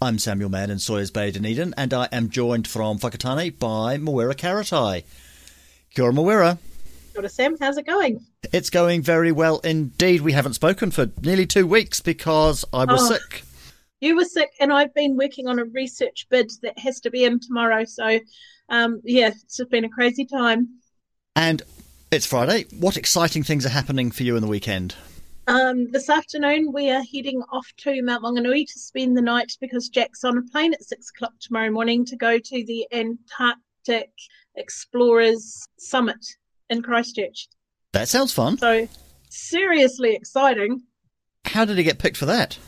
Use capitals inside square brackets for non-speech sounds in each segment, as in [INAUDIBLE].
I'm Samuel Mann in Sawyers Bay, Dunedin, and I am joined from Whakatane by Mawera Karatai. Kia ora, Mawera. Kia ora, Sam. How's it going? It's going very well indeed. We haven't spoken for nearly two weeks because I was Oh. sick. You were sick, and I've been working on a research bid that has to be in tomorrow. So, um, yeah, it's just been a crazy time. And it's Friday. What exciting things are happening for you in the weekend? Um, this afternoon, we are heading off to Mount Maunganui to spend the night because Jack's on a plane at six o'clock tomorrow morning to go to the Antarctic Explorers Summit in Christchurch. That sounds fun. So, seriously exciting. How did he get picked for that?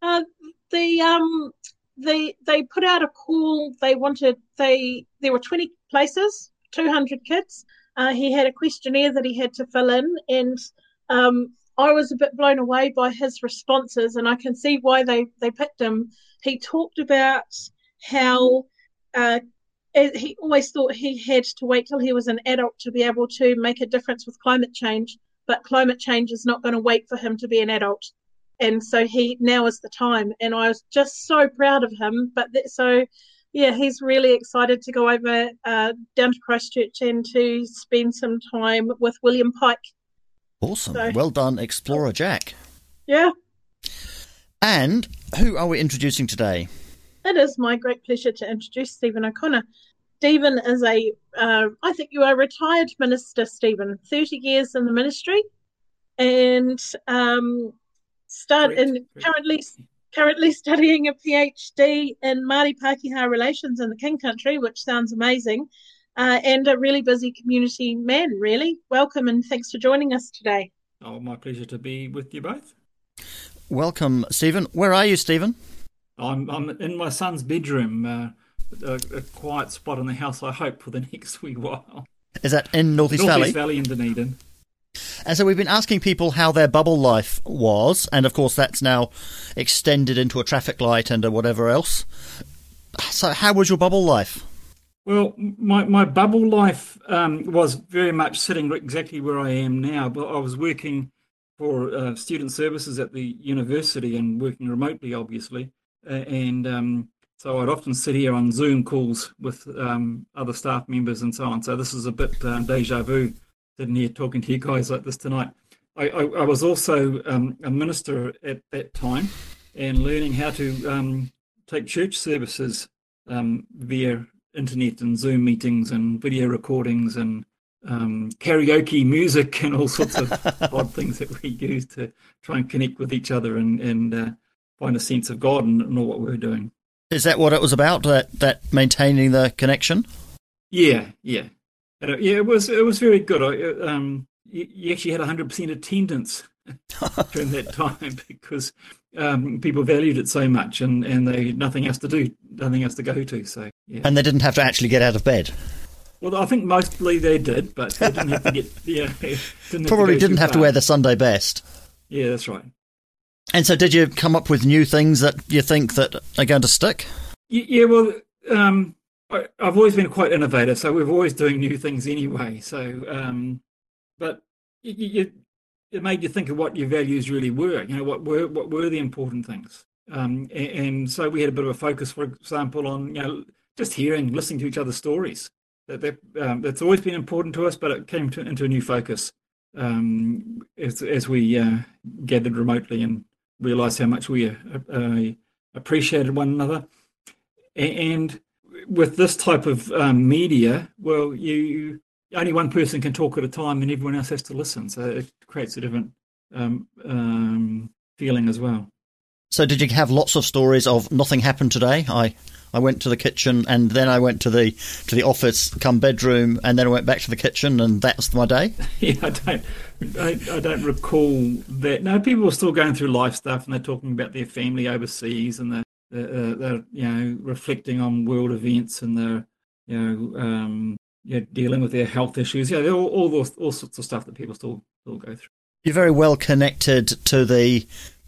Uh, the um, they they put out a call. They wanted they there were twenty places, two hundred kids. Uh, he had a questionnaire that he had to fill in, and um, I was a bit blown away by his responses, and I can see why they they picked him. He talked about how. Uh, he always thought he had to wait till he was an adult to be able to make a difference with climate change, but climate change is not going to wait for him to be an adult and so he now is the time and i was just so proud of him but th- so yeah he's really excited to go over uh, down to christchurch and to spend some time with william pike Awesome. So- Well done, Explorer Jack. yeah And who are we introducing today? it is my great pleasure to introduce stephen o'connor stephen is a uh, I think you are a retired minister stephen 30 years in the ministry and um, start Correct, in correct. currently currently studying a PhD in Māori Pākehā relations in the King Country, which sounds amazing, uh, and a really busy community man. Really, welcome and thanks for joining us today. Oh, my pleasure to be with you both. Welcome, Stephen. Where are you, Stephen? I'm I'm in my son's bedroom, uh, a, a quiet spot in the house. I hope for the [LAUGHS] next wee while. Is that in Northeast Northeast Valley? North Valley in Dunedin. And so we've been asking people how their bubble life was, and of course that's now extended into a traffic light and a whatever else. So, how was your bubble life? Well, my my bubble life um, was very much sitting exactly where I am now. But I was working for uh, student services at the university and working remotely, obviously, uh, and um, so I'd often sit here on Zoom calls with um, other staff members and so on. So this is a bit uh, deja vu sitting here talking to you guys like this tonight. I, I, I was also um, a minister at that time and learning how to um, take church services um, via internet and Zoom meetings and video recordings and um, karaoke music and all sorts of [LAUGHS] odd things that we use to try and connect with each other and, and uh, find a sense of God and know what we're doing. Is that what it was about? That that maintaining the connection? Yeah, yeah, And, uh, yeah. It was it was very good. I, uh, um, you, you actually had hundred percent attendance [LAUGHS] during that time because um, people valued it so much, and, and they had nothing else to do, nothing else to go to. So yeah. And they didn't have to actually get out of bed. Well, I think mostly they did, but they didn't have to get. [LAUGHS] Yeah, didn't have Probably didn't have to wear the Sunday best. Yeah, that's right. And so, did you come up with new things that you think that are going to stick? Yeah, well, um, I, I've always been quite innovative, so we're always doing new things anyway. So, um, but you, y y- it made you think of what your values really were. You know, what were what were the important things. Um, a- and, so we had a bit of a focus, for example, on you know just hearing, listening to each other's stories. That, that um, that's always been important to us, but it came to, into a new focus um, as as we uh, gathered remotely and realised how much we uh, uh, appreciated one another. And with this type of um, media, well, you only one person can talk at a time, and everyone else has to listen. So it creates a different um, um, feeling as well. So, did you have lots of stories of nothing happened today? I I went to the kitchen, and then I went to the to the office, come bedroom, and then I went back to the kitchen, and that's my day. [LAUGHS] yeah, I don't, I, I, don't recall that. No, people are still going through life stuff, and they're talking about their family overseas, and they're, they're, they're you know reflecting on world events, and they're you know um, yeah, dealing with their health issues. Yeah, all all, those, all sorts of stuff that people still still go through. You're very well connected to the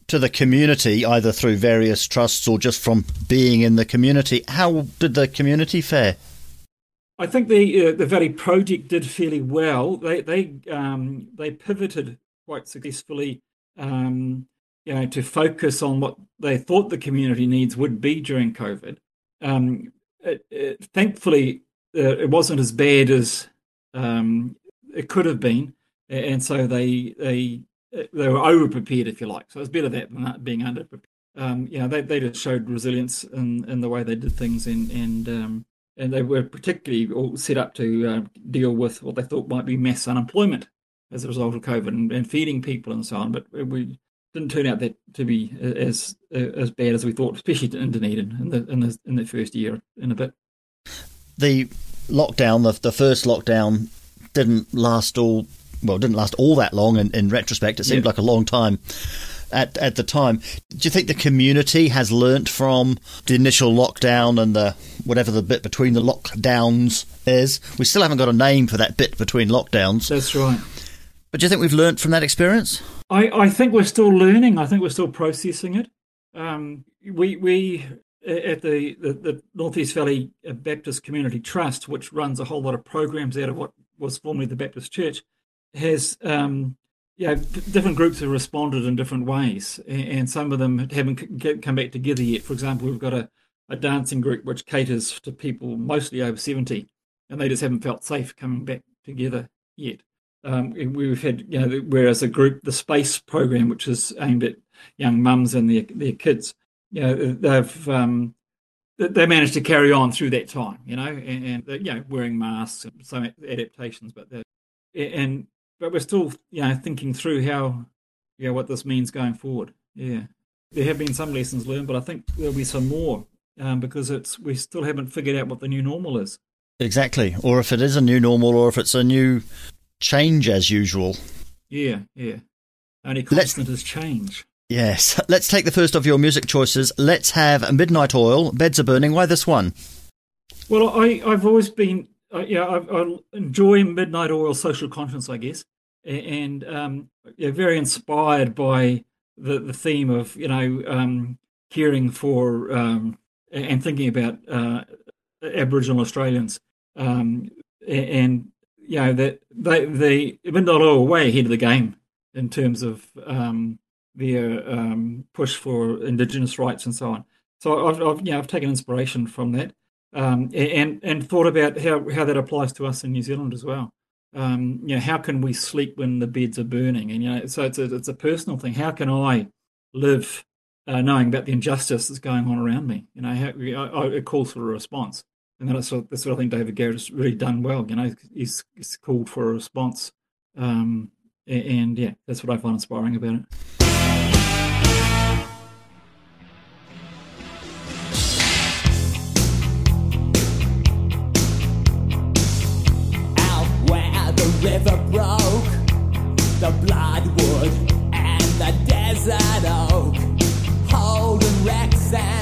to the community, either through various trusts or just from being in the community. How did the community fare? I think the uh, the Valley project did fairly well. They they um, they pivoted quite successfully, um, you know, to focus on what they thought the community needs would be during COVID. Um, it, it, thankfully, uh, it wasn't as bad as um, it could have been, and so they they they were over prepared, if you like. So it's better that than that being under prepared. Um, you know, they, they just showed resilience in, in the way they did things, and and um, and they were particularly all set up to uh, deal with what they thought might be mass unemployment as a result of COVID and, and feeding people and so on. But we didn't turn out that to be as as bad as we thought, especially in Dunedin in the in the in the first year in a bit. The lockdown, the the first lockdown, didn't last all well, didn't last all that long. In, in retrospect, it seemed yeah. like a long time at at the time. Do you think the community has learnt from the initial lockdown and the whatever the bit between the lockdowns is? We still haven't got a name for that bit between lockdowns. That's right. But do you think we've learnt from that experience? I, I think we're still learning. I think we're still processing it. Um, we we at the, the, the Northeast Valley Baptist Community Trust, which runs a whole lot of programs out of what was formerly the Baptist Church, has um, yeah different groups have responded in different ways, and some of them haven't come back together yet. For example, we've got a, a dancing group which caters to people mostly over seventy, and they just haven't felt safe coming back together yet. Um, we've had, you know, whereas a group, the Space program, which is aimed at young mums and their their kids, you know, they've um, they managed to carry on through that time, you know, and, and you know, wearing masks, and some adaptations, but and but we're still, you know, thinking through how, yeah, what this means going forward. Yeah, there have been some lessons learned, but I think there'll be some more um, because it's we still haven't figured out what the new normal is. Exactly, or if it is a new normal, or if it's a new change as usual. Yeah, yeah. Only constant Let's... is change. Yes. Let's take the first of your music choices. Let's have Midnight Oil, Beds Are Burning. Why this one? Well, I, I've always been, uh, yeah, I, I, enjoy Midnight Oil social conscience, I guess and um, yeah, very inspired by the, the theme of you know um, caring for um, and thinking about uh, Aboriginal Australians, um, and you know that they they Midnight Oil way ahead of the game in terms of um, their um, push for Indigenous rights and so on. So I've, I've I've taken inspiration from that. and and thought about how, how that applies to us in New Zealand as well um, you know, how can we sleep when the beds are burning? And you know, so it's a it's a personal thing. How can I live uh, knowing about the injustice that's going on around me? You know, how, I, I, it calls for a response, and that's what that's what I think David Garrett has really done well. You know, he's, he's called for a response, um, and, and yeah, that's what I find inspiring about it. Out where the river broke, the bloodwood and the desert oak, holding wrecks and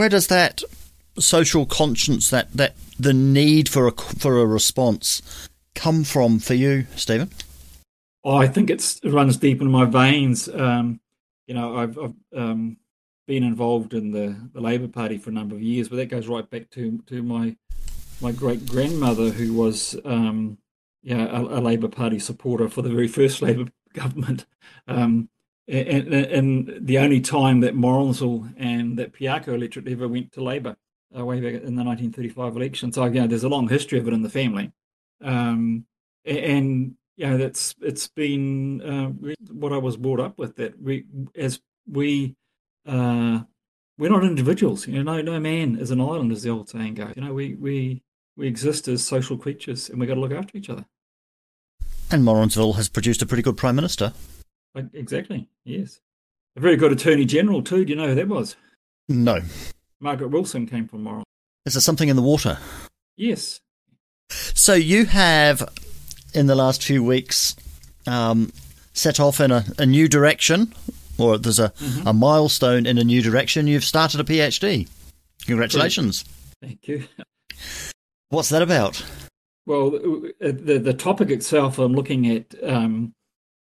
Where does that social conscience, that, that the need for a for a response, come from for you, Stephen? Oh, I think it runs deep in my veins. Um, you know, I've, I've um, been involved in the, the Labour Party for a number of years, but that goes right back to to my my great grandmother, who was um, yeah a, a Labour Party supporter for the very first [LAUGHS] Labour government. Um, and, and the only time that Morrinsville and that Piako electorate ever went to Labour, uh, way back in the 1935 election. So, you know, there's a long history of it in the family. Um, and, you know, that's it's been uh, what I was brought up with that we, as we, uh, we're not individuals. You know, no, no man is an island, as the old saying goes. You know, we, we, we exist as social creatures and we've got to look after each other. And Morrinsville has produced a pretty good prime minister. Exactly. Yes. A very good attorney general too. Do you know who that was? No. Margaret Wilson came from Moral. Is there something in the water? Yes. So you have, in the last few weeks, um, set off in a, a new direction, or there's a, a milestone in a new direction. You've started a PhD. Congratulations. Thank you. What's that about? Well, the the topic itself, I'm looking at um,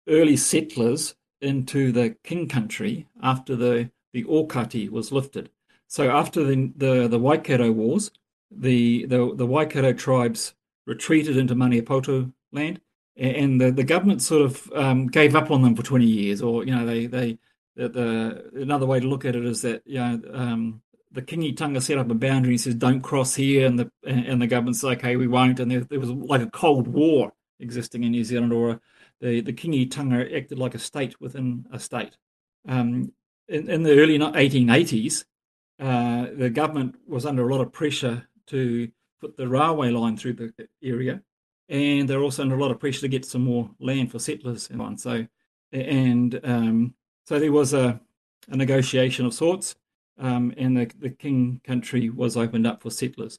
early settlers into the King Country after the the aukati was lifted. So after the the, the Waikato Wars, the, the the Waikato tribes retreated into Maniapoto land, and the, the government sort of um, gave up on them for 20 years. Or you know, they they the, the another way to look at it is that you know. Um, the Kīngitanga set up a boundary and says don't cross here, and the and the government says okay we won't, and there, there was like a cold war existing in New Zealand, or a, the the Kīngitanga acted like a state within a state. Um, in, in the early 1880s, uh, the government was under a lot of pressure to put the railway line through the area, and they're also under a lot of pressure to get some more land for settlers and on. So, and um, so there was a, a negotiation of sorts, um, and the, the King country was opened up for settlers.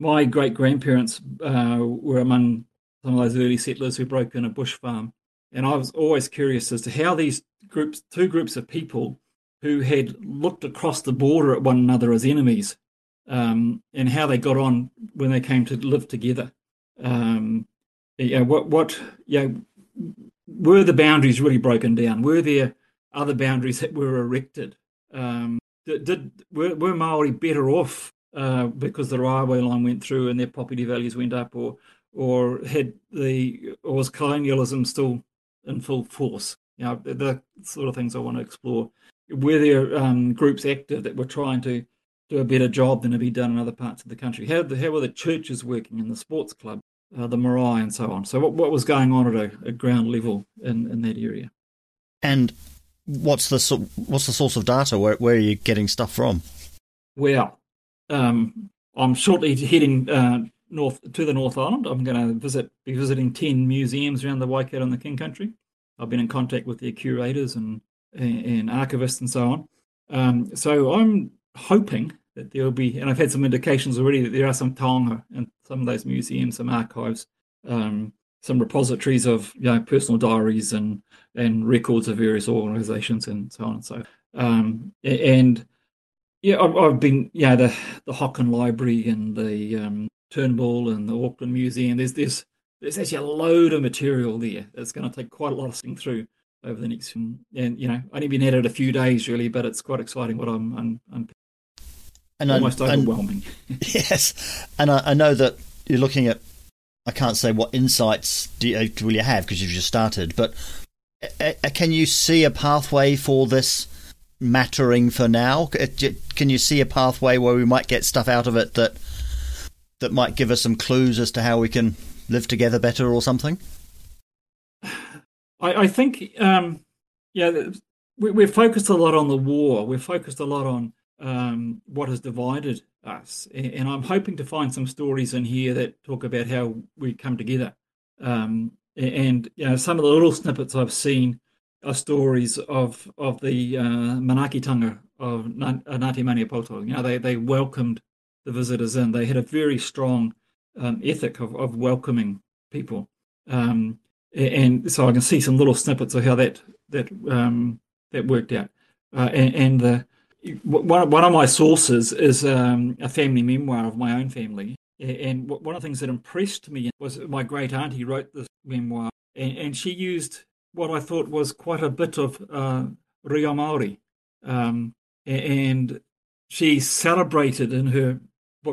My great grandparents uh, were among some of those early settlers who broke in a bush farm, and I was always curious as to how these groups, two groups of people who had looked across the border at one another as enemies, um, and how they got on when they came to live together. Um, know, what, what, know, were the boundaries really broken down? Were there other boundaries that were erected? Um, did, did were, were Maori better off uh, because the railway line went through and their property values went up, or or had the or was colonialism still in full force? You know, the, the sort of things I want to explore. Were there um, groups active that were trying to do a better job than had been done in other parts of the country? How, the, how were the churches working in the sports club, uh, the marae, and so on? So, what, what was going on at a, a ground level in, in that area? And what's the what's the source of data? Where where are you getting stuff from? Well, um, I'm shortly heading uh, north to the North Island. I'm going to visit, be visiting ten museums around the Waikato and the King Country. I've been in contact with their curators and and archivists and so on. Um, so I'm hoping that there will be, and I've had some indications already that there are some taonga in some of those museums, some archives, um, some repositories of you know personal diaries and and records of various organisations and so on and so. Um, and yeah, I've, I've been yeah the the Hocken Library and the um, Turnbull and the Auckland Museum. There's there's there's actually a load of material there that's going to take quite a lot of sitting through over the next and you know only been at it a few days really, but it's quite exciting. What I'm, I'm, I'm And I- almost and- overwhelming. [LAUGHS] [LAUGHS] Yes, and I, I know that you're looking at. I can't say what insights do you, will you have because you've just started, but can you see a pathway for this mattering for now? Uh, Can you see a pathway where we might get stuff out of it that that might give us some clues as to how we can live together better or something? I, I think, um, yeah, we, we're focused a lot on the war. We're focused a lot on um, what has divided us, and I'm hoping to find some stories in here that talk about how we come together. Um, and you know, some of the little snippets I've seen are stories of of the uh, manaakitanga of uh, Ngāti Maniapoto. You know, they they welcomed the visitors in. They had a very strong um, ethic of, of welcoming people. Um, and so I can see some little snippets of how that that um, that worked out. Uh, and, and the one one of my sources is um, a family memoir of my own family. And one of the things that impressed me was my great auntie wrote this memoir, and, and she used what I thought was quite a bit of uh, reo Maori, um, and she celebrated in her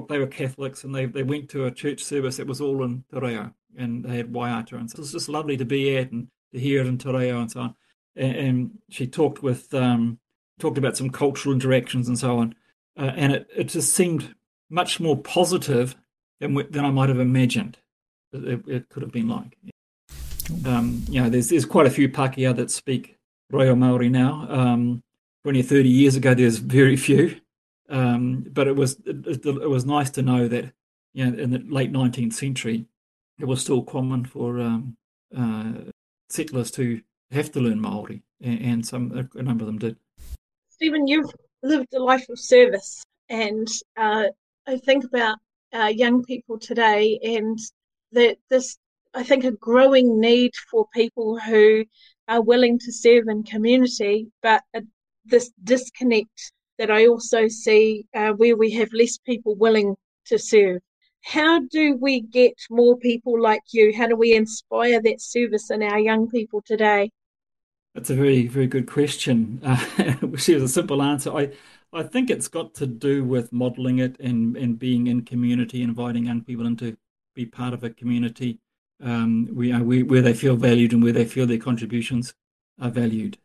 They were Catholics, and they they went to a church service that was all in Te Reo, and they had waiata, and so it was just lovely to be at and to hear it in Te Reo and so on. And, and she talked with um, talked about some cultural interactions and so on, uh, and it, it just seemed much more positive than than I might have imagined it, it could have been like. Um, you know, there's there's quite a few Pākehā that speak reo Maori now. Um, 20 or 30 years ago, there's very few. Um, but it was it, it, was nice to know that you know in the late 19th century, it was still common for um, uh, settlers to have to learn Maori, and, and some a number of them did. Stephen, you've lived a life of service, and uh, I think about uh, young people today, and that this, I think, a growing need for people who are willing to serve in community, but uh, this disconnect that I also see uh, where we have less people willing to serve. How do we get more people like you? How do we inspire that service in our young people today? That's a very, very good question. Uh, [LAUGHS] which is a simple answer. I, I think it's got to do with modelling it and, and being in community, inviting young people in to be part of a community um, we, uh, we, where they feel valued and where they feel their contributions are valued.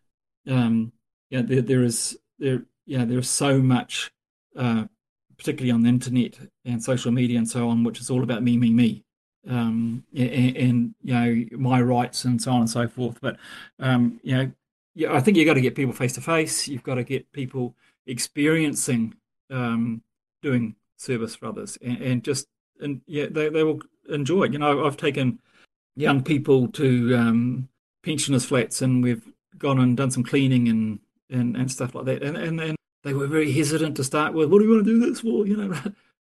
Um, yeah, there, there is there, yeah, there's so much, uh, particularly on the internet and social media and so on, which is all about me, me, me um, and, and you know my rights and so on and so forth. But um, you know, yeah, I think you've got to get people face to face. You've got to get people experiencing um, doing service for others, and, and just and yeah, they they will enjoy it. You know, I've taken young people to um, pensioners' flats, and we've gone and done some cleaning and and, and stuff like that, and and. and they were very hesitant to start with. What do you want to do this for? [LAUGHS] You know,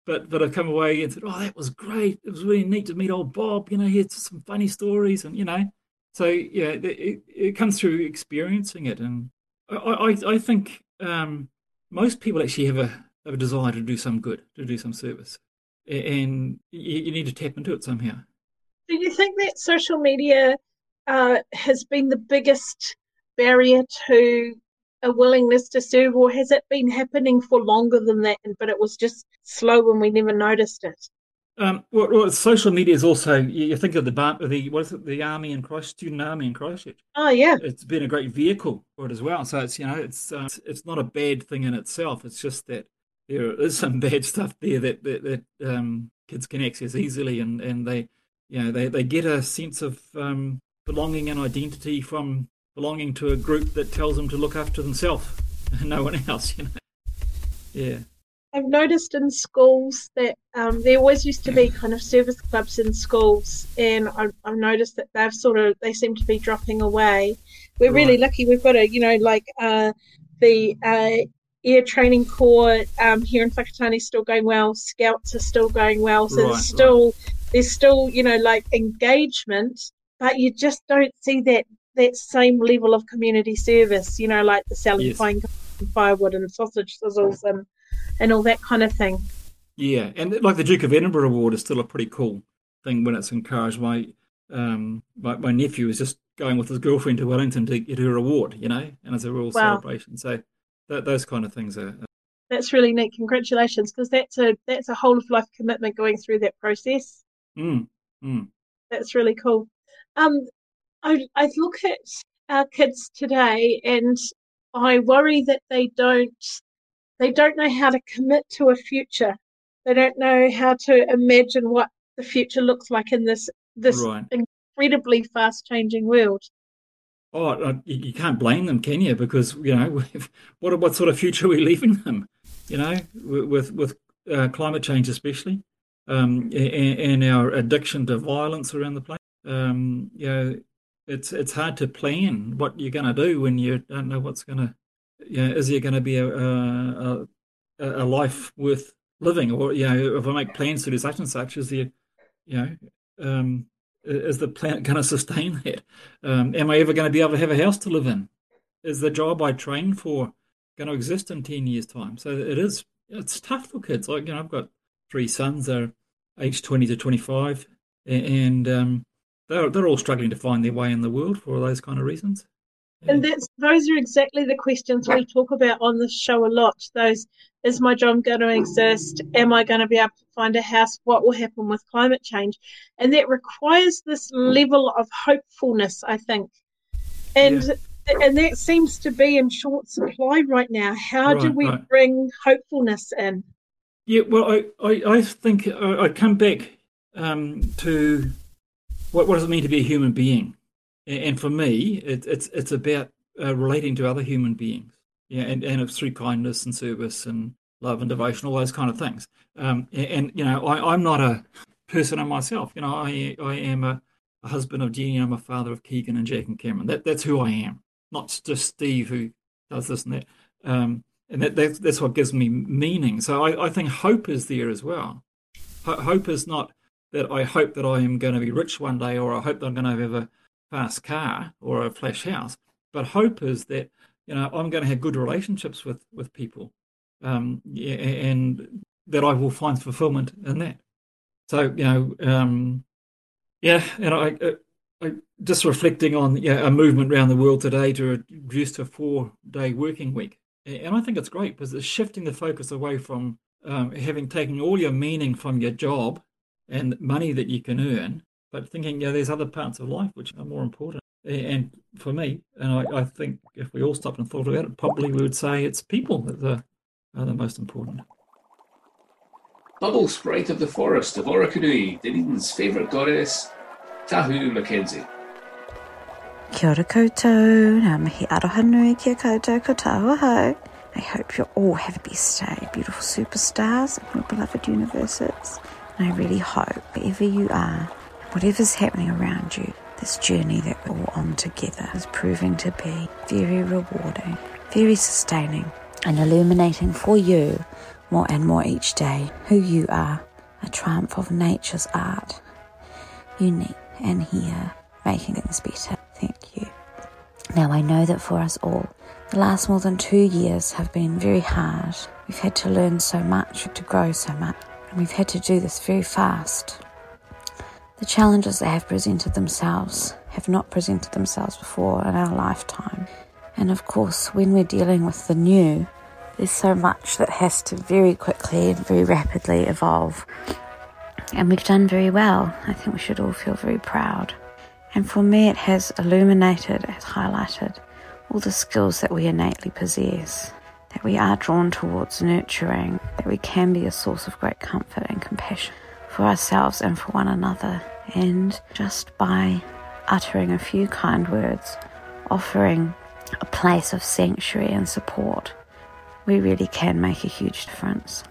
but but I've come away and said, "Oh, that was great. It was really neat to meet old Bob. You know, he had some funny stories, and you know, so yeah, it, it, it comes through experiencing it, and I I, I think um, most people actually have a have a desire to do some good, to do some service, and you, you need to tap into it somehow. Do you think that social media uh, has been the biggest barrier to a willingness to serve, or has it been happening for longer than that? But it was just slow and we never noticed it. Um, well, well, social media is also. You you think of the the what is it? The army in Christ, student army in Christchurch. Oh yeah, It's been a great vehicle for it as well. So it's you know it's uh, it's, it's not a bad thing in itself. It's just that there is some [LAUGHS] bad stuff there that that, that um, kids can access easily, and and they you know they they get a sense of um, belonging and identity from belonging to a group that tells them to look after themselves and [LAUGHS] no one else. You know. Yeah. I've noticed in schools that um, there always used to be kind of service clubs in schools, and I've, I've noticed that they've sort of they seem to be dropping away. We're really lucky. We've got a you know like uh, the uh, air training corps um, here in Whakatane is still going well. Scouts are still going well. So Right, there's still there's still you know like engagement, but you just don't see that that same level of community service. You know, like the selling Yes. fine firewood and sausage sizzles and and all that kind of thing. Yeah, and like the Duke of Edinburgh Award is still a pretty cool thing when it's encouraged. My um my, my nephew is just going with his girlfriend to Wellington to get her award, you know, and it's a real Wow. celebration. So that, those kind of things are That's really neat. Congratulations, because that's a that's a whole of life commitment going through that process. mm, mm, That's really cool. Um, I I look at our kids today, and I worry that they don't they don't know how to commit to a future. They don't know how to imagine what the future looks like in this this right. incredibly fast changing world. Oh, you, can't blame them, can you? Because you know, [LAUGHS] what what sort of future are we leaving them? You know, with with, uh, climate change, especially, um, and, and our addiction to violence around the place. Um, you know, it's it's hard to plan what you're going to do when you don't know what's going to. You know, is there going to be a, a a life worth living, or you know, if I make plans to do such and such, is there, you know, um, is the planet going [LAUGHS] to sustain that? Um, am I ever going to be able to have a house to live in? Is the job I train for going to exist in 10 years' time? So it is, it's tough for kids. Like, you know, I've got three sons, they're aged 20 to 25, and um, they're, they're all struggling to find their way in the world for those kind of reasons. And that's those are exactly the questions we talk about on this show a lot. Those is my job going to exist? Am I going to be able to find a house? What will happen with climate change? And that requires this level of hopefulness, I think. And and that seems to be in short supply right now. How do we right. bring hopefulness in? Yeah, well, I, I, I think I, I come back um, to what, what does it mean to be a human being? And for me, it, it's it's about uh, relating to other human beings. Yeah, and, and it's through kindness and service and love and devotion, all those kind of things. Um, and, and you know, I, I'm not a person of myself. You know, I I am a, a husband of Jenny. I'm a father of Keegan and Jack and Cameron. That that's who I am. Not just Steve who does this and that. Um, and that, that's, that's what gives me meaning. So I, I think hope is there as well. Ho- hope is not that I hope that I am going to be rich one day, or I hope that I'm going to have a fast car or a flash house. But hope is that you know I'm going to have good relationships with with people, um, and that I will find fulfillment in that. So you know, um, yeah, and I, I, I just reflecting on yeah, a movement around the world today to reduce to a four day working week. And I think it's great because it's shifting the focus away from um, having taken all your meaning from your job and money that you can earn, but thinking, yeah, there's other parts of life which are more important. And for me, and I, I think if we all stopped and thought about it, probably we would say it's people that are, are the most important. Bubble Sprite of the Forest of Orokonui, Dunedin's favourite goddess, Tahu Mackenzie. Kia ora koutou, ngā mihi aroha nui kia koutou ko tāua. I hope you're all have a best day, beautiful superstars of your beloved universes. And I really hope, wherever you are, whatever's happening around you, this journey that we're all on together is proving to be very rewarding, very sustaining, and illuminating for you more and more each day who you are, a triumph of nature's art, unique and here, making things better. Thank you. Now, I know that for us all, the last more than two years have been very hard. We've had to learn so much, to grow so much, and we've had to do this very fast. The challenges that have presented themselves have not presented themselves before in our lifetime, And of course, when we're dealing with the new, there's so much that has to very quickly and very rapidly evolve. And we've done very well. I think we should all feel very proud. And for me, it has illuminated, it has highlighted all the skills that we innately possess, that we are drawn towards nurturing, that we can be a source of great comfort and compassion for ourselves and for one another. And just by uttering a few kind words, offering a place of sanctuary and support, we really can make a huge difference.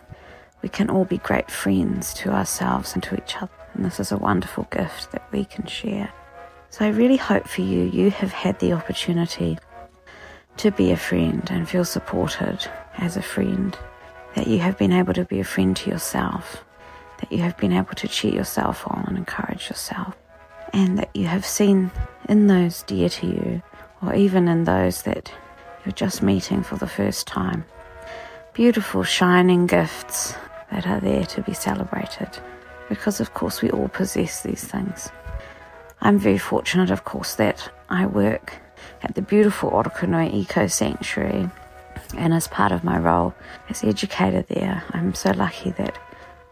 We can all be great friends to ourselves and to each other, and this is a wonderful gift that we can share. So I really hope for you, you have had the opportunity to be a friend and feel supported as a friend, that you have been able to be a friend to yourself, that you have been able to cheer yourself on and encourage yourself, and that you have seen in those dear to you, or even in those that you're just meeting for the first time, beautiful shining gifts that are there to be celebrated, because of course we all possess these things. I'm very fortunate, of course, that I work at the beautiful Orokonui Eco Sanctuary, and as part of my role as educator there, I'm so lucky that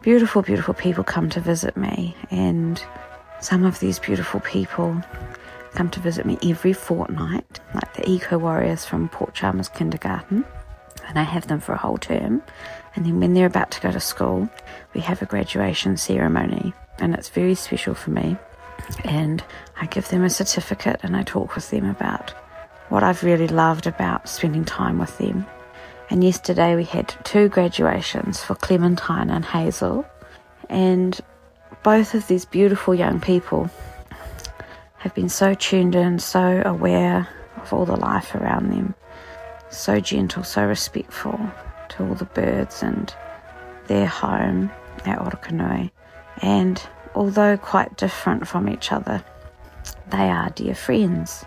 beautiful, beautiful people come to visit me, and some of these beautiful people come to visit me every fortnight, like the Eco Warriors from Port Chalmers Kindergarten, and I have them for a whole term. And then when they're about to go to school, we have a graduation ceremony, and it's very special for me. And I give them a certificate and I talk with them about what I've really loved about spending time with them. And yesterday we had two graduations for Clementine and Hazel, and both of these beautiful young people have been so tuned in, so aware of all the life around them, so gentle, so respectful to all the birds and their home at Orokonui. And although quite different from each other, they are dear friends.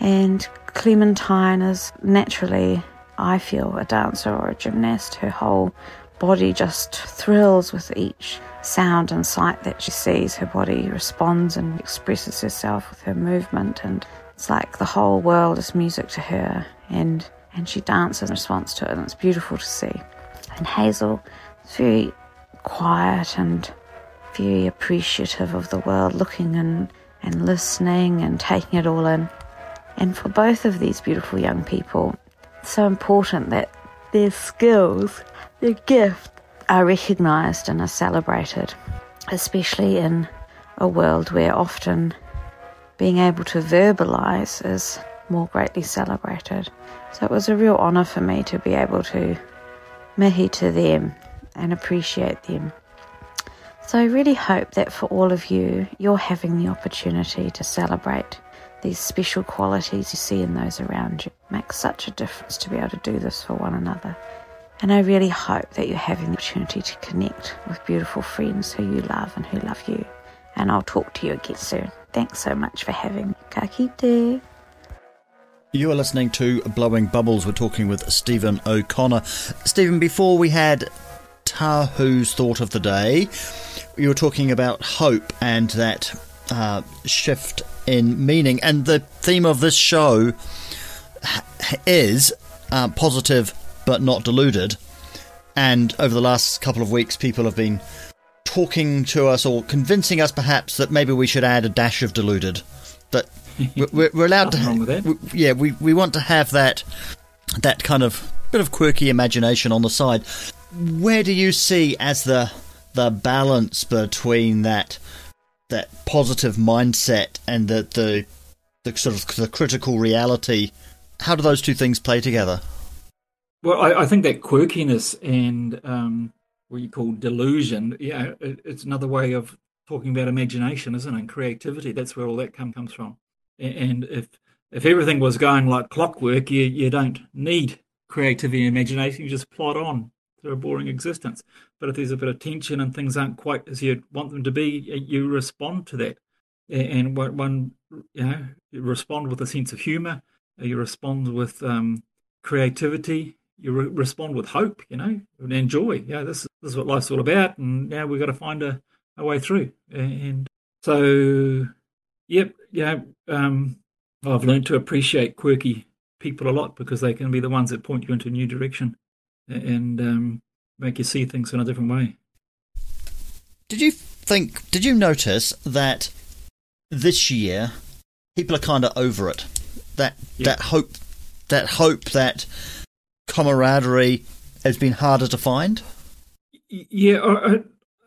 And Clementine is naturally, I feel, a dancer or a gymnast. Her whole body just thrills with each sound and sight that she sees. Her body responds and expresses herself with her movement, and it's like the whole world is music to her, and and she dances in response to it, and it's beautiful to see. And Hazel is very quiet and very appreciative of the world, looking and, and listening and taking it all in. And for both of these beautiful young people, it's so important that their skills, their gift, are recognised and are celebrated, especially in a world where often being able to verbalise is more greatly celebrated. So it was a real honour for me to be able to mihi to them and appreciate them. So I really hope that for all of you, you're having the opportunity to celebrate these special qualities you see in those around you. It makes such a difference to be able to do this for one another. And I really hope that you're having the opportunity to connect with beautiful friends who you love and who love you. And I'll talk to you again soon. Thanks so much for having me. Ka kite. You are listening to Blowing Bubbles. We're talking with Stephen O'Connor. Stephen, before we had Tahu's thought of the day, you were talking about hope and that uh, shift in meaning. And the theme of this show is uh, positive but not deluded. And over the last couple of weeks, people have been talking to us or convincing us perhaps that maybe we should add a dash of deluded. That [LAUGHS] we're, we're allowed to. With we- yeah, we, we want to have that that kind of bit of quirky imagination on the side. Where do you see as the the balance between that that positive mindset and the the, the sort of the critical reality? How do those two things play together? Well, I, I think that quirkiness and um, what you call delusion, yeah, it, it's another way of talking about imagination, isn't it? And creativity. That's where all that come, comes from. And if if everything was going like clockwork, you you don't need creativity and imagination. You just plod on through a boring existence. But if there's a bit of tension and things aren't quite as you want them to be, you respond to that. And one, you know, you respond with a sense of humour. You respond with um, creativity. You re- respond with hope, you know, and enjoy. Yeah, this, this is what life's all about, and now we've got to find a, a way through. And so, yep, yeah, um, I've learned to appreciate quirky people a lot because they can be the ones that point you into a new direction and um, make you see things in a different way. Did you think? Did you notice that this year people are kind of over it? That Yeah. that hope, that hope, that camaraderie has been harder to find. Yeah, I,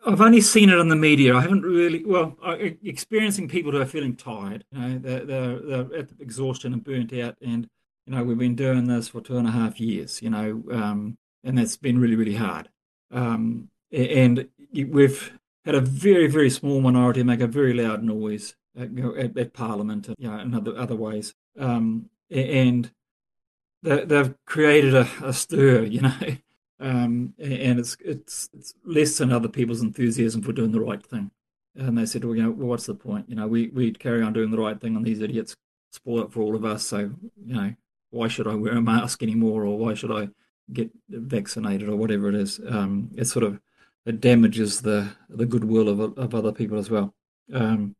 I've only seen it on the media. I haven't really, well, I, experiencing people who are feeling tired. You know, they're, they're, they're at exhaustion and burnt out. And, you know, we've been doing this for two and a half years, you know, um, and that's been really, really hard. Um, and we've had a very, very small minority make a very loud noise at, at, at Parliament, you know, and other, other ways. Um, and they, they've created a, a stir, [LAUGHS] you know. um, and it's it's it's less than other people's enthusiasm for doing the right thing. And they said, well, you know, well, what's the point? You know, we we carry on doing the right thing, and these idiots spoil it for all of us. So, you know, why should I wear a mask anymore, or why should I get vaccinated, or whatever it is? Um, it sort of it damages the the goodwill of of other people as well. Um,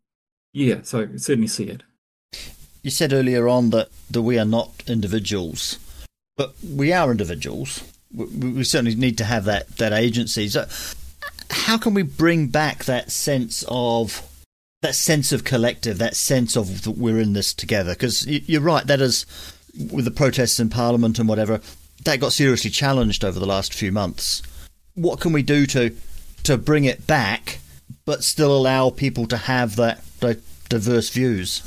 yeah, so I certainly see it. You said earlier on that, that we are not individuals, but we are individuals. We, we certainly need to have that, that agency. So, how can we bring back that sense of that sense of collective, that sense of that we're in this together? Because you're right, that is with the protests in Parliament and whatever that got seriously challenged over the last few months. What can we do to to bring it back, but still allow people to have that, that diverse views?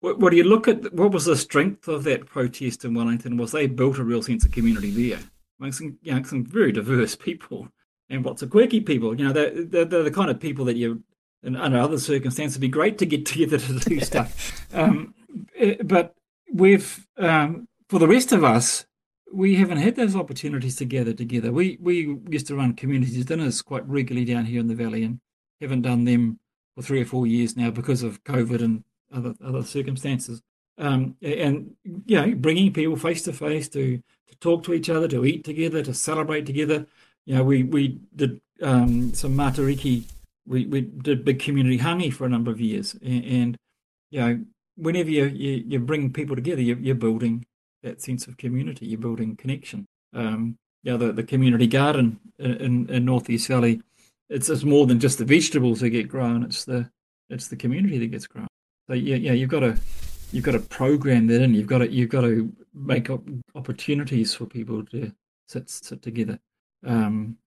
What, what do you look at? What was the strength of that protest in Wellington? Was they built a real sense of community there? Among some, you know, some very diverse people and lots of quirky people. You know, they're, they're, they're the kind of people that you, in, under other circumstances, would be great to get [LAUGHS] together to do stuff. [LAUGHS] Um, eh, but we've, um, for the rest of us, we haven't had those opportunities to gather together. We we used to run community dinners quite regularly down here in the valley, and haven't done them for three or four years now because of COVID and other other circumstances. Um, and you know, bringing people face to face to to talk to each other, to eat together, to celebrate together. You know, we we did um, some matariki. We we did big community hangi for a number of years, and, and you know, whenever you, you you bring people together, you, you're building that sense of community. You're building connection. Um, you know, the, the community garden in, in Northeast Valley, it's, it's more than just the vegetables that get grown. It's the it's the community that gets grown. So yeah, yeah, you've got to you've got to program that in. You've got to you've got to make op- opportunities for people to sit sit together. Um,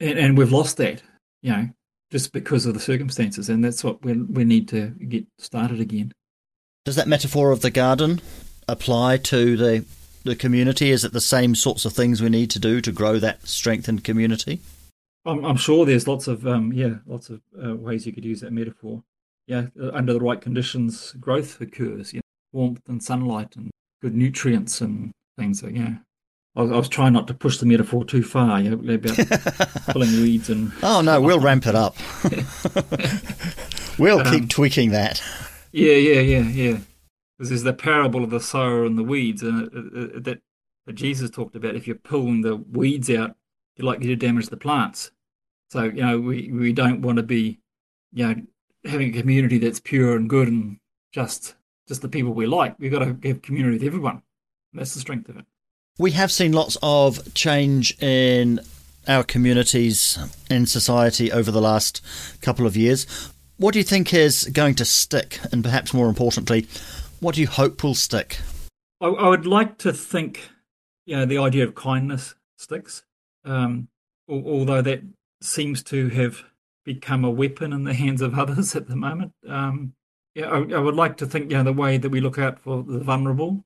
and, and we've lost that, you know, just because of the circumstances. And that's what we we need to get started again. Does that metaphor of the garden apply to the the community? Is it the same sorts of things we need to do to grow that strengthened community? I'm, I'm sure there's lots of um, yeah, lots of uh, ways you could use that metaphor. Yeah, uh, under the right conditions, growth occurs. You know, warmth and sunlight and good nutrients and things. So, yeah, I was, I was trying not to push the metaphor too far. You know, about [LAUGHS] pulling weeds and Oh no, we'll ramp it up. [LAUGHS] we'll Um, keep tweaking that. Yeah, yeah, yeah, yeah. Because there's the parable of the sower and the weeds, and uh, uh, that that Jesus talked about. If you're pulling the weeds out, you're likely to damage the plants. So you know, we we don't want to be, you know, having a community that's pure and good and just just the people we like. We've got to have community with everyone. That's the strength of it. We have seen lots of change in our communities in society over the last couple of years. What do you think is going to stick? And perhaps more importantly, what do you hope will stick? I, I would like to think, you know, the idea of kindness sticks, um, although that seems to have become a weapon in the [LAUGHS] hands of others at the moment. Um, yeah, I, I would like to think, you know, the way that we look out for the vulnerable,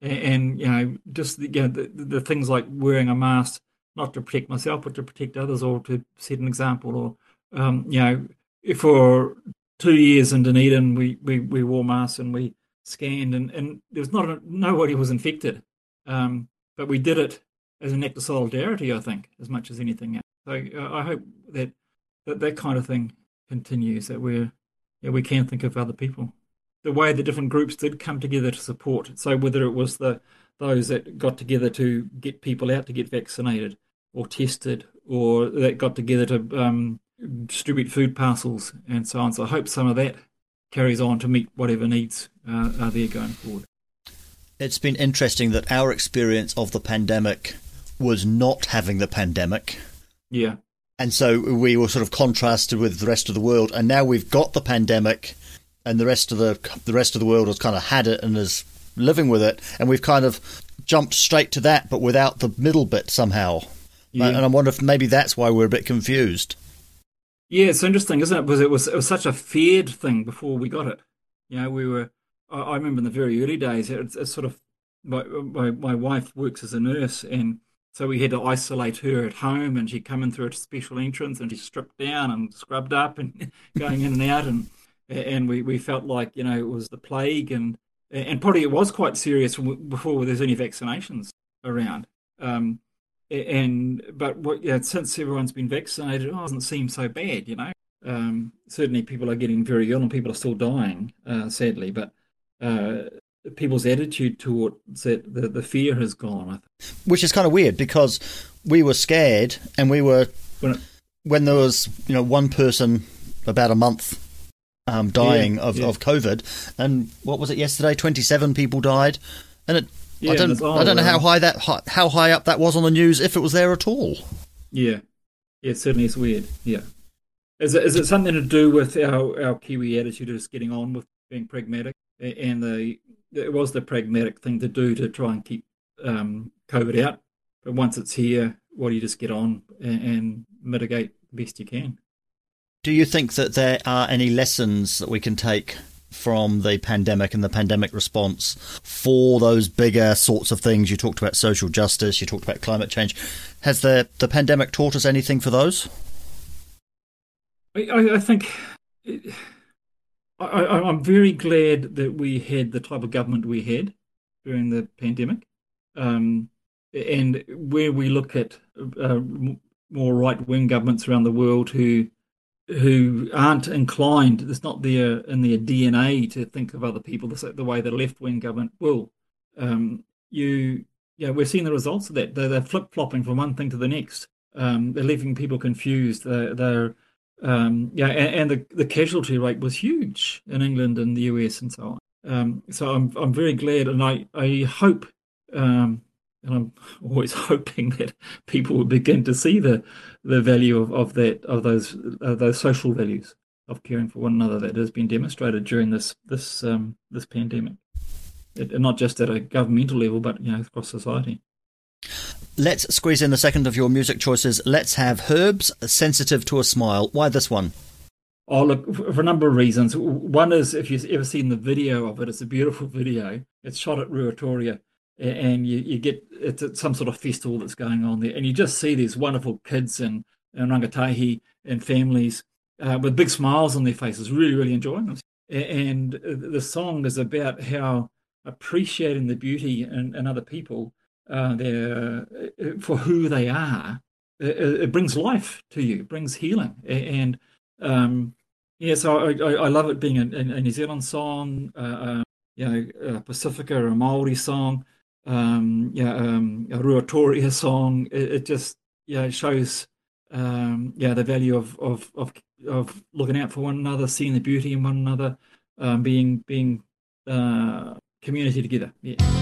and, and you know, just the, you know, the, the things like wearing a mask, not to protect myself, but to protect others, or to set an example, or um, you know, for two years in Dunedin, we, we, we wore masks and we scanned, and, and there was not a, nobody was infected, um, but we did it as an act of solidarity, I think, as much as anything else. So uh, I hope that, that that kind of thing continues. That we're yeah, we can think of other people. The way the different groups did come together to support. So whether it was the those that got together to get people out to get vaccinated or tested, or that got together to um, distribute food parcels and so on. So I hope some of that carries on to meet whatever needs uh, are there going forward. It's been interesting that our experience of the pandemic was not having the pandemic. Yeah. And so we were sort of contrasted with the rest of the world, and now we've got the pandemic, and the rest of the the rest of the world has kind of had it and is living with it, and we've kind of jumped straight to that, but without the middle bit somehow. Yeah. And I wonder if maybe that's why we're a bit confused. Yeah, it's interesting, isn't it? Because it was it was such a feared thing before we got it. You know, we were. I, I remember in the very early days, it's, it's sort of my, my my wife works as a nurse, and so we had to isolate her at home, and she'd come in through a special entrance, and she's stripped down and scrubbed up, and [LAUGHS] going in and out, and and we, we felt like you know it was the plague, and and probably it was quite serious before there's any vaccinations around. Um, and but what yeah, since everyone's been vaccinated, oh, it doesn't seem so bad, you know. Um, certainly, people are getting very ill, and people are still dying, uh, sadly. But uh, people's attitude towards it, the the fear has gone. I think. Which is kind of weird because we were scared, and we were When it- when there was you know one person about a month um, dying Yeah, of, yeah. of COVID, and what was it yesterday? Twenty seven people died, and it. Yeah, I don't. I don't know how high that how high up that was on the news, if it was there at all. Yeah, yeah, certainly it's weird. Yeah, is it is it something to do with our our Kiwi attitude of just getting on with being pragmatic, and the it was the pragmatic thing to do to try and keep um, COVID out, but once it's here, what do you just get on and, and mitigate the best you can? Do you think that there are any lessons that we can take from the pandemic and the pandemic response for those bigger sorts of things? You talked about social justice, you talked about climate change. Has the, the pandemic taught us anything for those? I, I, think it, I, I'm very glad that we had the type of government we had during the pandemic. Um, and where we look at uh, more right wing governments around the world who who aren't inclined, it's not their in their DNA to think of other people the, the way the left wing government will. Um, you, yeah, we're seeing the results of that. They're, they're flip flopping from one thing to the next. Um, they're leaving people confused. They're, they're um, yeah, and, and the the casualty rate was huge in England and the US and so on. Um, so I'm I'm very glad, and I I hope, um, and I'm always [LAUGHS] hoping that people will begin to see the the value of, of that of those uh, those social values of caring for one another that has been demonstrated during this this um, this pandemic, it, not just at a governmental level, but you know across society. Let's squeeze in the second of your music choices. Let's have Herbs, Sensitive to a Smile. Why this one? Oh, look, for a number of reasons. One is if you've ever seen the video of it, it's a beautiful [LAUGHS] video. It's shot at Ruatoria, and you, you get it's at some sort of festival that's going on there, and you just see these wonderful kids and, and rangatahi and families uh, with big smiles on their faces, really, really enjoying them. And uh, the song is about how appreciating the beauty in, in other people, uh, their, uh, for who they are, it, it brings life to you, brings healing, and um, yeah, so I, I, love it being a, a New Zealand song, uh, uh, you know, a Pacifica or a Maori song, um, yeah, um, a Ruatoria song. It, it just yeah it shows um, yeah the value of, of of of looking out for one another, seeing the beauty in one another, um, being being uh, community together. Yeah.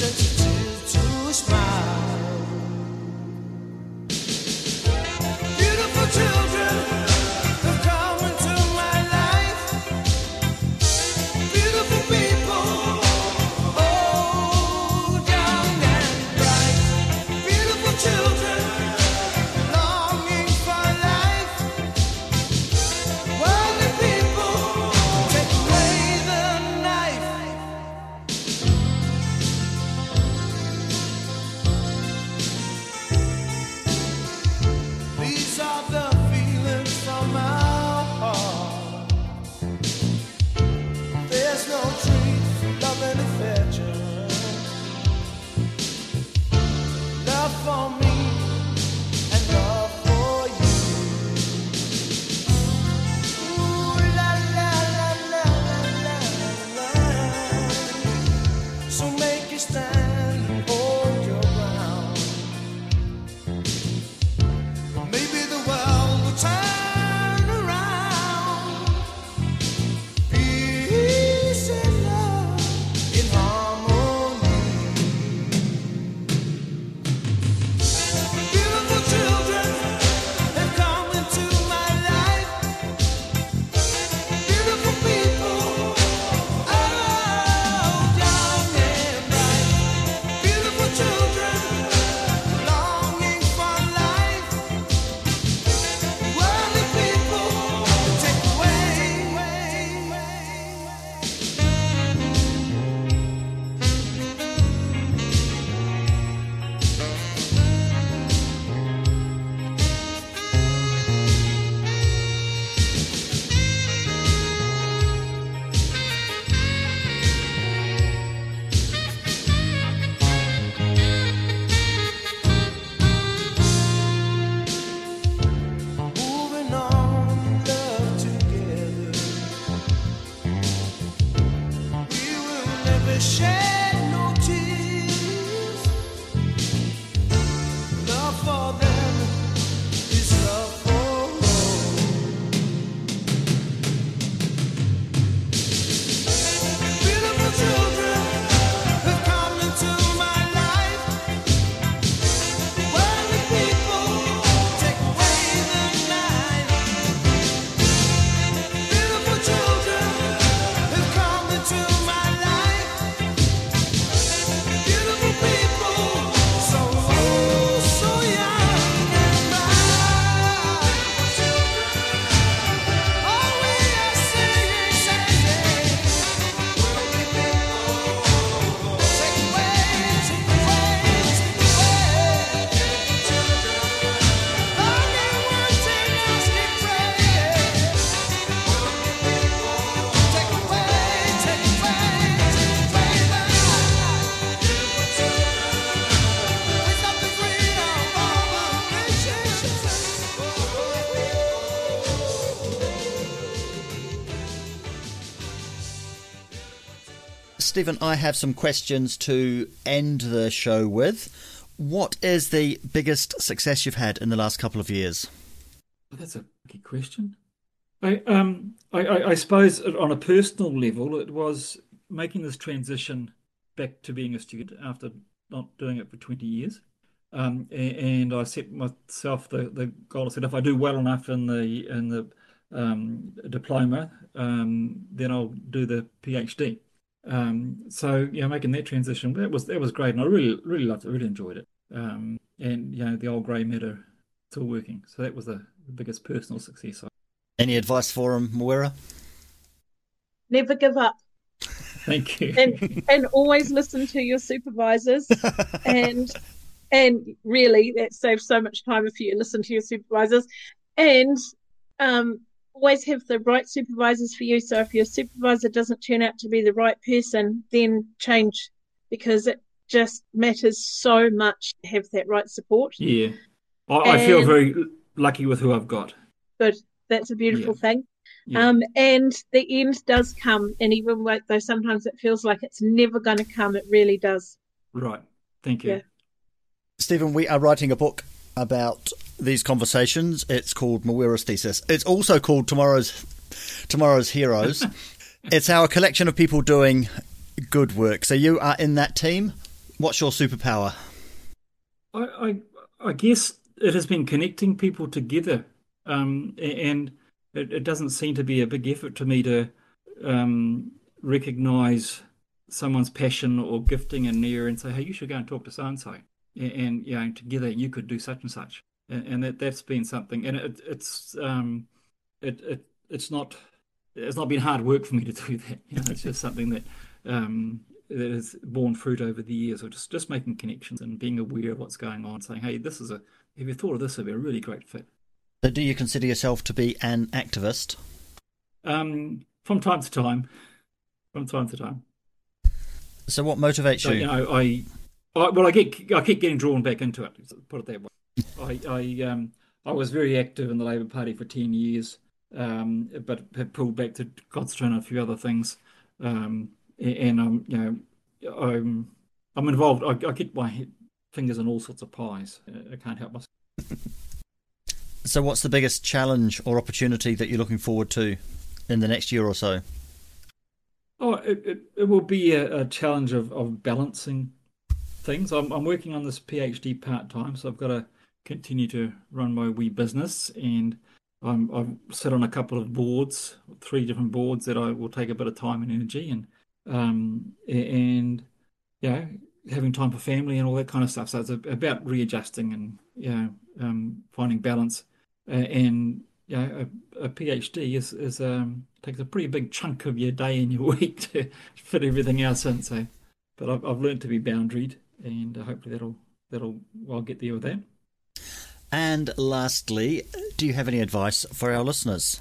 Sensitive Stephen, I have some questions to end the show with. What is the biggest success you've had in the last couple of years? That's a good question. I, um, I, I, I suppose on a personal level, it was making this transition back to being a student after not doing it for 20 years. Um, and I set myself the, the goal. I said, if I do well enough in the in the um, diploma, um, then I'll do the PhD. Um, so yeah, making that transition that was that was great, and I really really loved it, really enjoyed it. Um, and you know, the old grey matter still working, so that was the, the biggest personal success. Any advice for him, Mawera? Never give up Thank you. [LAUGHS] and and always listen to your supervisors [LAUGHS] and and really that saves so much time if you listen to your supervisors and um always have the right supervisors for you so if your supervisor doesn't turn out to be the right person then change because it just matters so much to have that right support Yeah, I, I feel very lucky with who I've got. good that's a beautiful thing Yeah. Um, and the end does come, and even though sometimes it feels like it's never going to come, it really does. Right. Thank you. Yeah. Stephen, we are writing a book about these conversations. It's called Mawera's Thesis. It's also called Tomorrow's Tomorrow's Heroes. [LAUGHS] it's our collection of people doing good work. So you are in that team. What's your superpower? I, I I guess it has been connecting people together, um, and it, it doesn't seem to be a big effort to me to um, recognize someone's passion or gifting in there and say, "Hey, you should go and talk to so and so," and you know, together you could do such and such, and, and that that's been something, and it, it's um, it it it's not it's not been hard work for me to do that. You know, it's just something that um, that has borne fruit over the years of just, just making connections and being aware of what's going on, saying, hey, this is a, have you thought of this It'd be a really great fit? So do you consider yourself to be an activist? Um, from time to time, from time to time. So what motivates So, you? you know, I, I, well, I get, I keep getting drawn back into it, put it that way. I, I, um, I was very active in the Labour Party for 10 years, um, but have pulled back to concentrate on a few other things. Um, and I'm, you know, I'm, I'm involved. I, I get my fingers in all sorts of pies. I can't help myself. So what's the biggest challenge or opportunity that you're looking forward to in the next year or so? Oh, it, it, it will be a, a challenge of, of balancing things. I'm, I'm working on this PhD part time, so I've got to continue to run my wee business, and I'm I've sit on a couple of boards, three different boards that I will take a bit of time and energy, and um and know having time for family and all that kind of stuff. So it's about readjusting and you know um, finding balance, uh, and you know a, a PhD is is um takes a pretty big chunk of your day and your [LAUGHS] week to fit everything else in. So, but I've I've learned to be boundaried, and uh, hopefully that'll that'll I'll get there with that. And lastly, do you have any advice for our listeners?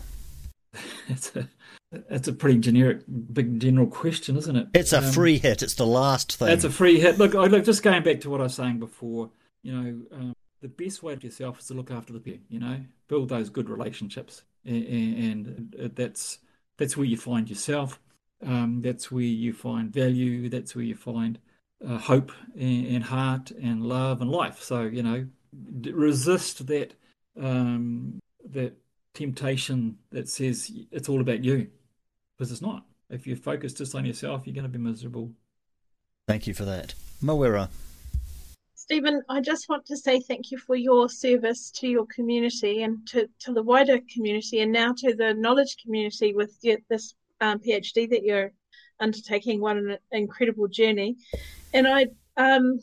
It's a it's a pretty generic, big general question, isn't it? It's a Um, free hit. It's the last thing. It's a free hit. Look, I look just going back to what I was saying before. You know, um, the best way to yourself is to look after the people. You know, build those good relationships, and, and that's that's where you find yourself. Um, that's where you find value. That's where you find uh, hope and, and heart and love and life. So you know, resist that um, that temptation that says it's all about you, because it's not. If you focus just on yourself, you're going to be miserable. Thank you for that. Mawera, Stephen, I just want to say thank you for your service to your community and to, to the wider community and now to the knowledge community with this um, PhD that you're undertaking. What an incredible journey. And I um,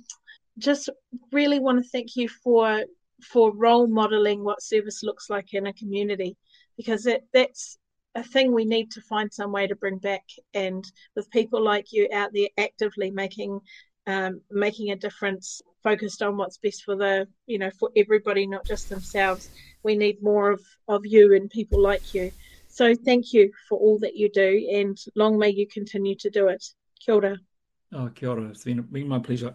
just really want to thank you for for role modeling what service looks like in a community because it, that's a thing we need to find some way to bring back and with people like you out there actively making um, making a difference focused on what's best for the you know for everybody not just themselves we need more of of you and people like you so thank you for all that you do and long may you continue to do it kia ora Oh, kia ora. It's been, been my pleasure.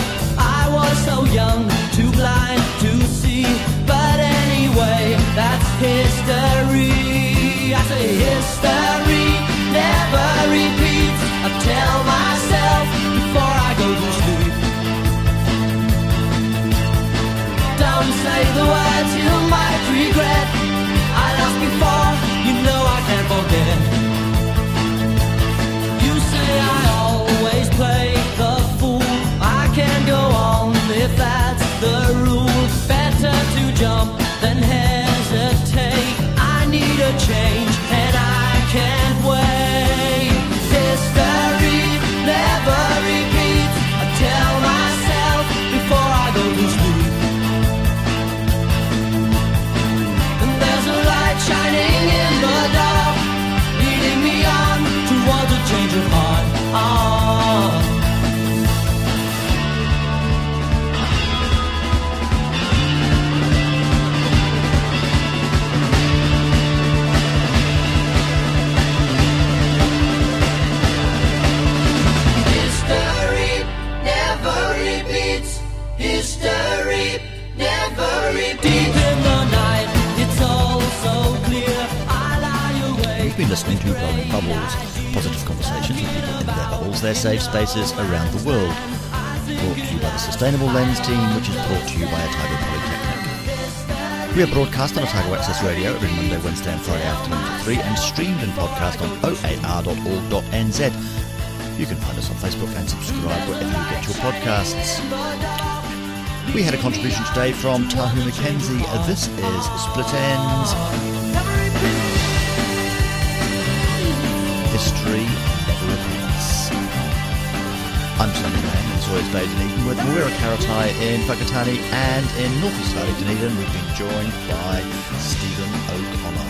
the real around the world. Brought to you by the Sustainable Lens team, which is brought to you by Otago Polytechnic. We are broadcast on Otago Access Radio every Monday, Wednesday and Friday afternoon at 3 and streamed and podcast on oar.org.nz. You can find us on Facebook and subscribe wherever you get your podcasts. We had a contribution today from Tahu McKenzie. This is Split Ends. I'm Sunny Man in Sawyers Bay, Dunedin, with Mawera Karatai in Whakatane and in Northeast Valley, Dunedin. We've been joined by Stephen O'Connor.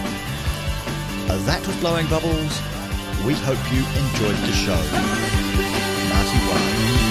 Uh, That was Blowing Bubbles. We hope you enjoyed the show. Marty One.